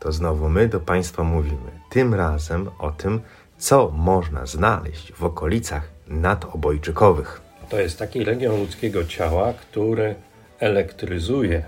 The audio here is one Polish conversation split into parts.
To znowu my do Państwa mówimy. Tym razem o tym, co można znaleźć w okolicach nadobojczykowych. To jest taki region ludzkiego ciała, który elektryzuje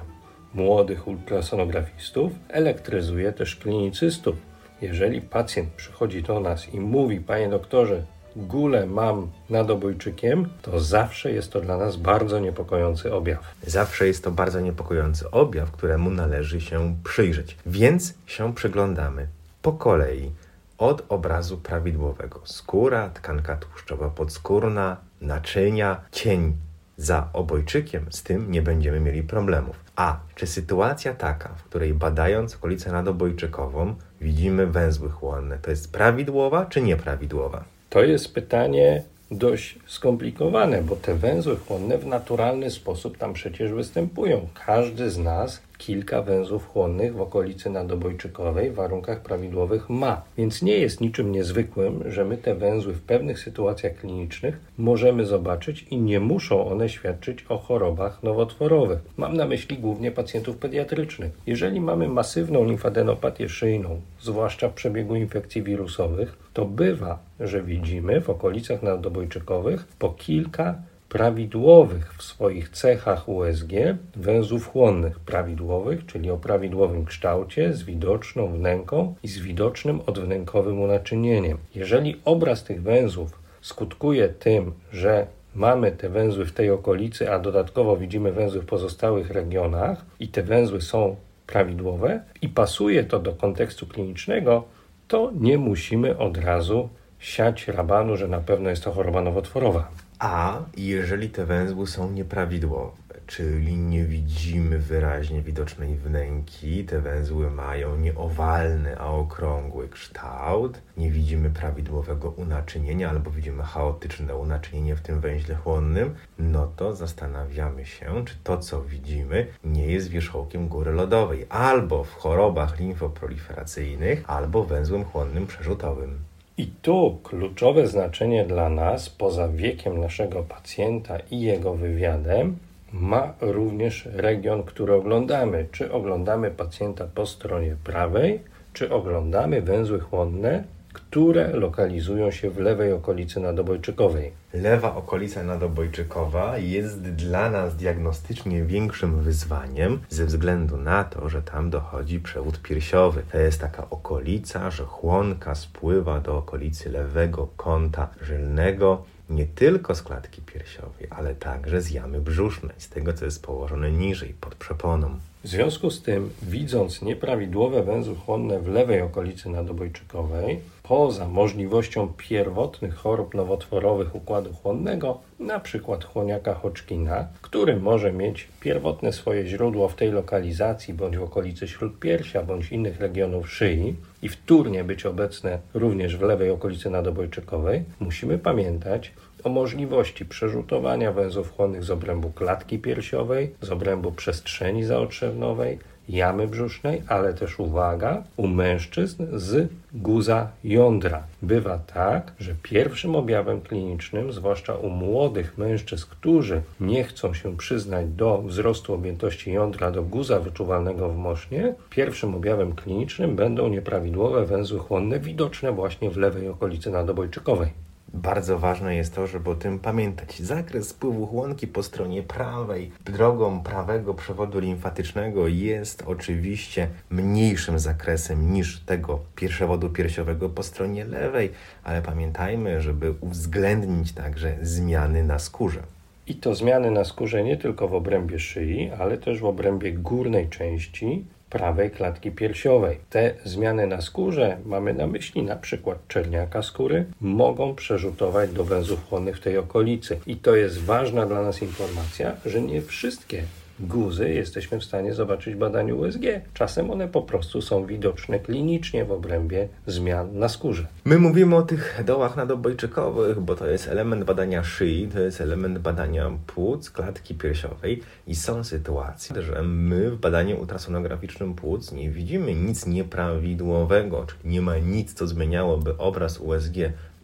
młodych ultrasonografistów, elektryzuje też klinicystów. Jeżeli pacjent przychodzi do nas i mówi, panie doktorze, gulę mam nad obojczykiem, to zawsze jest to dla nas bardzo niepokojący objaw. Zawsze jest to bardzo niepokojący objaw, któremu należy się przyjrzeć. Więc się przyglądamy po kolei od obrazu prawidłowego. Skóra, tkanka tłuszczowa podskórna, naczynia, cień za obojczykiem, z tym nie będziemy mieli problemów. A czy sytuacja taka, w której badając okolicę nadobojczykową widzimy węzły chłonne, to jest prawidłowa czy nieprawidłowa? To jest pytanie dość skomplikowane, bo te węzły chłonne w naturalny sposób tam przecież występują. Każdy z nas kilka węzłów chłonnych w okolicy nadobojczykowej w warunkach prawidłowych ma. Więc nie jest niczym niezwykłym, że my te węzły w pewnych sytuacjach klinicznych możemy zobaczyć i nie muszą one świadczyć o chorobach nowotworowych. Mam na myśli głównie pacjentów pediatrycznych. Jeżeli mamy masywną limfadenopatię szyjną, zwłaszcza w przebiegu infekcji wirusowych, to bywa, że widzimy w okolicach nadobojczykowych po kilka prawidłowych w swoich cechach USG węzłów chłonnych prawidłowych, czyli o prawidłowym kształcie, z widoczną wnęką i z widocznym odwnękowym unaczynieniem. Jeżeli obraz tych węzłów skutkuje tym, że mamy te węzły w tej okolicy, a dodatkowo widzimy węzły w pozostałych regionach i te węzły są prawidłowe i pasuje to do kontekstu klinicznego, to nie musimy od razu siać rabanu, że na pewno jest to choroba nowotworowa. A jeżeli te węzły są nieprawidłowe, czyli nie widzimy wyraźnie widocznej wnęki, te węzły mają nie owalny, a okrągły kształt, nie widzimy prawidłowego unaczynienia albo widzimy chaotyczne unaczynienie w tym węźle chłonnym, no to zastanawiamy się, czy to, co widzimy, nie jest wierzchołkiem góry lodowej, albo w chorobach limfoproliferacyjnych, albo węzłem chłonnym przerzutowym. I tu kluczowe znaczenie dla nas, poza wiekiem naszego pacjenta i jego wywiadem, ma również region, który oglądamy. Czy oglądamy pacjenta po stronie prawej, czy oglądamy węzły chłonne, które lokalizują się w lewej okolicy nadobojczykowej. Lewa okolica nadobojczykowa jest dla nas diagnostycznie większym wyzwaniem ze względu na to, że tam dochodzi przewód piersiowy. To jest taka okolica, że chłonka spływa do okolicy lewego kąta żylnego nie tylko z klatki piersiowej, ale także z jamy brzusznej, z tego co jest położone niżej, pod przeponą. W związku z tym, widząc nieprawidłowe węzły chłonne w lewej okolicy nadobojczykowej, poza możliwością pierwotnych chorób nowotworowych układu chłonnego, przykład chłoniaka Hodgkina, który może mieć pierwotne swoje źródło w tej lokalizacji, bądź w okolicy śródpiersia, bądź innych regionów szyi i wtórnie być obecne również w lewej okolicy nadobojczykowej, musimy pamiętać, o możliwości przerzutowania węzłów chłonnych z obrębu klatki piersiowej, z obrębu przestrzeni zaotrzewnowej, jamy brzusznej, ale też uwaga, u mężczyzn z guza jądra. Bywa tak, że pierwszym objawem klinicznym, zwłaszcza u młodych mężczyzn, którzy nie chcą się przyznać do wzrostu objętości jądra do guza wyczuwalnego w mosznie, pierwszym objawem klinicznym będą nieprawidłowe węzły chłonne widoczne właśnie w lewej okolicy nadobojczykowej. Bardzo ważne jest to, żeby o tym pamiętać. Zakres spływu chłonki po stronie prawej, drogą prawego przewodu limfatycznego jest oczywiście mniejszym zakresem niż tego przewodu piersiowego po stronie lewej, ale pamiętajmy, żeby uwzględnić także zmiany na skórze. I to zmiany na skórze nie tylko w obrębie szyi, ale też w obrębie górnej części, prawej klatki piersiowej. Te zmiany na skórze, mamy na myśli na przykład czerniaka skóry, mogą przerzutować do węzłów chłonnych w tej okolicy. I to jest ważna dla nas informacja, że nie wszystkie guzy jesteśmy w stanie zobaczyć w badaniu USG. Czasem one po prostu są widoczne klinicznie w obrębie zmian na skórze. My mówimy o tych dołach nadobojczykowych, bo to jest element badania szyi, to jest element badania płuc, klatki piersiowej i są sytuacje, że my w badaniu ultrasonograficznym płuc nie widzimy nic nieprawidłowego, czyli nie ma nic, co zmieniałoby obraz USG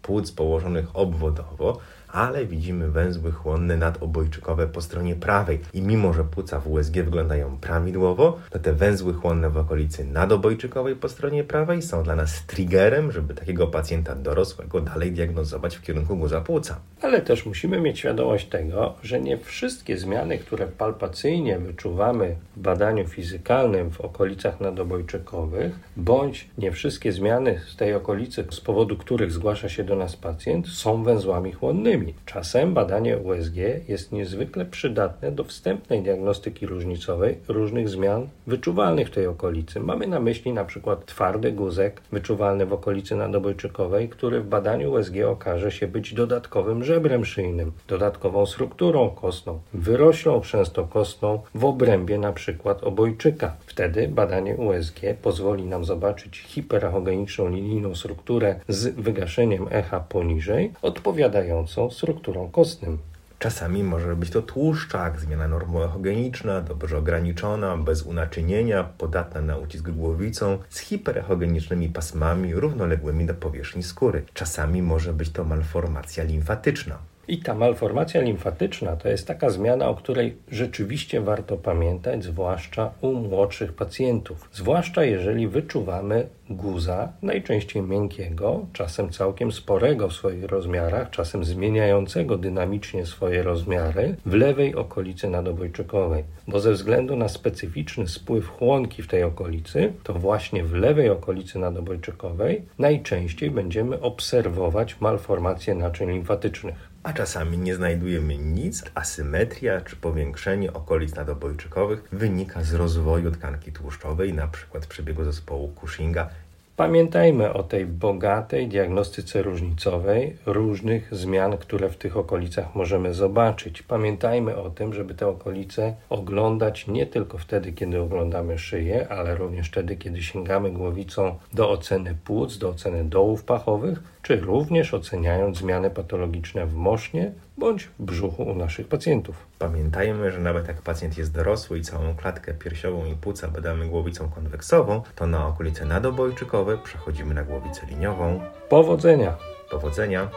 płuc położonych obwodowo, ale widzimy węzły chłonne nadobojczykowe po stronie prawej. I mimo, że płuca w USG wyglądają prawidłowo, to te węzły chłonne w okolicy nadobojczykowej po stronie prawej są dla nas triggerem, żeby takiego pacjenta dorosłego dalej diagnozować w kierunku guza płuca. Ale też musimy mieć świadomość tego, że nie wszystkie zmiany, które palpacyjnie wyczuwamy w badaniu fizykalnym w okolicach nadobojczykowych, bądź nie wszystkie zmiany z tej okolicy, z powodu których zgłasza się do nas pacjent, są węzłami chłonnymi. Czasem badanie USG jest niezwykle przydatne do wstępnej diagnostyki różnicowej różnych zmian wyczuwalnych w tej okolicy. Mamy na myśli na przykład twardy guzek wyczuwalny w okolicy nadobojczykowej, który w badaniu USG okaże się być dodatkowym żebrem szyjnym, dodatkową strukturą kostną, wyroślą kostną w obrębie na przykład obojczyka. Wtedy badanie USG pozwoli nam zobaczyć hiperachogeniczną linijną strukturę z wygaszeniem echa poniżej, odpowiadającą strukturą kostnym. Czasami może być to tłuszczak, zmiana normoechogeniczna, dobrze ograniczona, bez unaczynienia, podatna na ucisk głowicą, z hiperechogenicznymi pasmami równoległymi do powierzchni skóry. Czasami może być to malformacja limfatyczna. I ta malformacja limfatyczna to jest taka zmiana, o której rzeczywiście warto pamiętać, zwłaszcza u młodszych pacjentów. Zwłaszcza jeżeli wyczuwamy guza, najczęściej miękkiego, czasem całkiem sporego w swoich rozmiarach, czasem zmieniającego dynamicznie swoje rozmiary w lewej okolicy nadobojczykowej. Bo ze względu na specyficzny spływ chłonki w tej okolicy, to właśnie w lewej okolicy nadobojczykowej najczęściej będziemy obserwować malformacje naczyń limfatycznych a czasami nie znajdujemy nic. Asymetria czy powiększenie okolic nadobojczykowych wynika z rozwoju tkanki tłuszczowej, przykład w przebiegu zespołu Cushinga Pamiętajmy o tej bogatej diagnostyce różnicowej, różnych zmian, które w tych okolicach możemy zobaczyć. Pamiętajmy o tym, żeby te okolice oglądać nie tylko wtedy, kiedy oglądamy szyję, ale również wtedy, kiedy sięgamy głowicą do oceny płuc, do oceny dołów pachowych, czy również oceniając zmiany patologiczne w mosznie bądź w brzuchu u naszych pacjentów. Pamiętajmy, że nawet jak pacjent jest dorosły i całą klatkę piersiową i płuca badamy głowicą konweksową, to na okolice nadobojczykowe przechodzimy na głowicę liniową. Powodzenia! Powodzenia!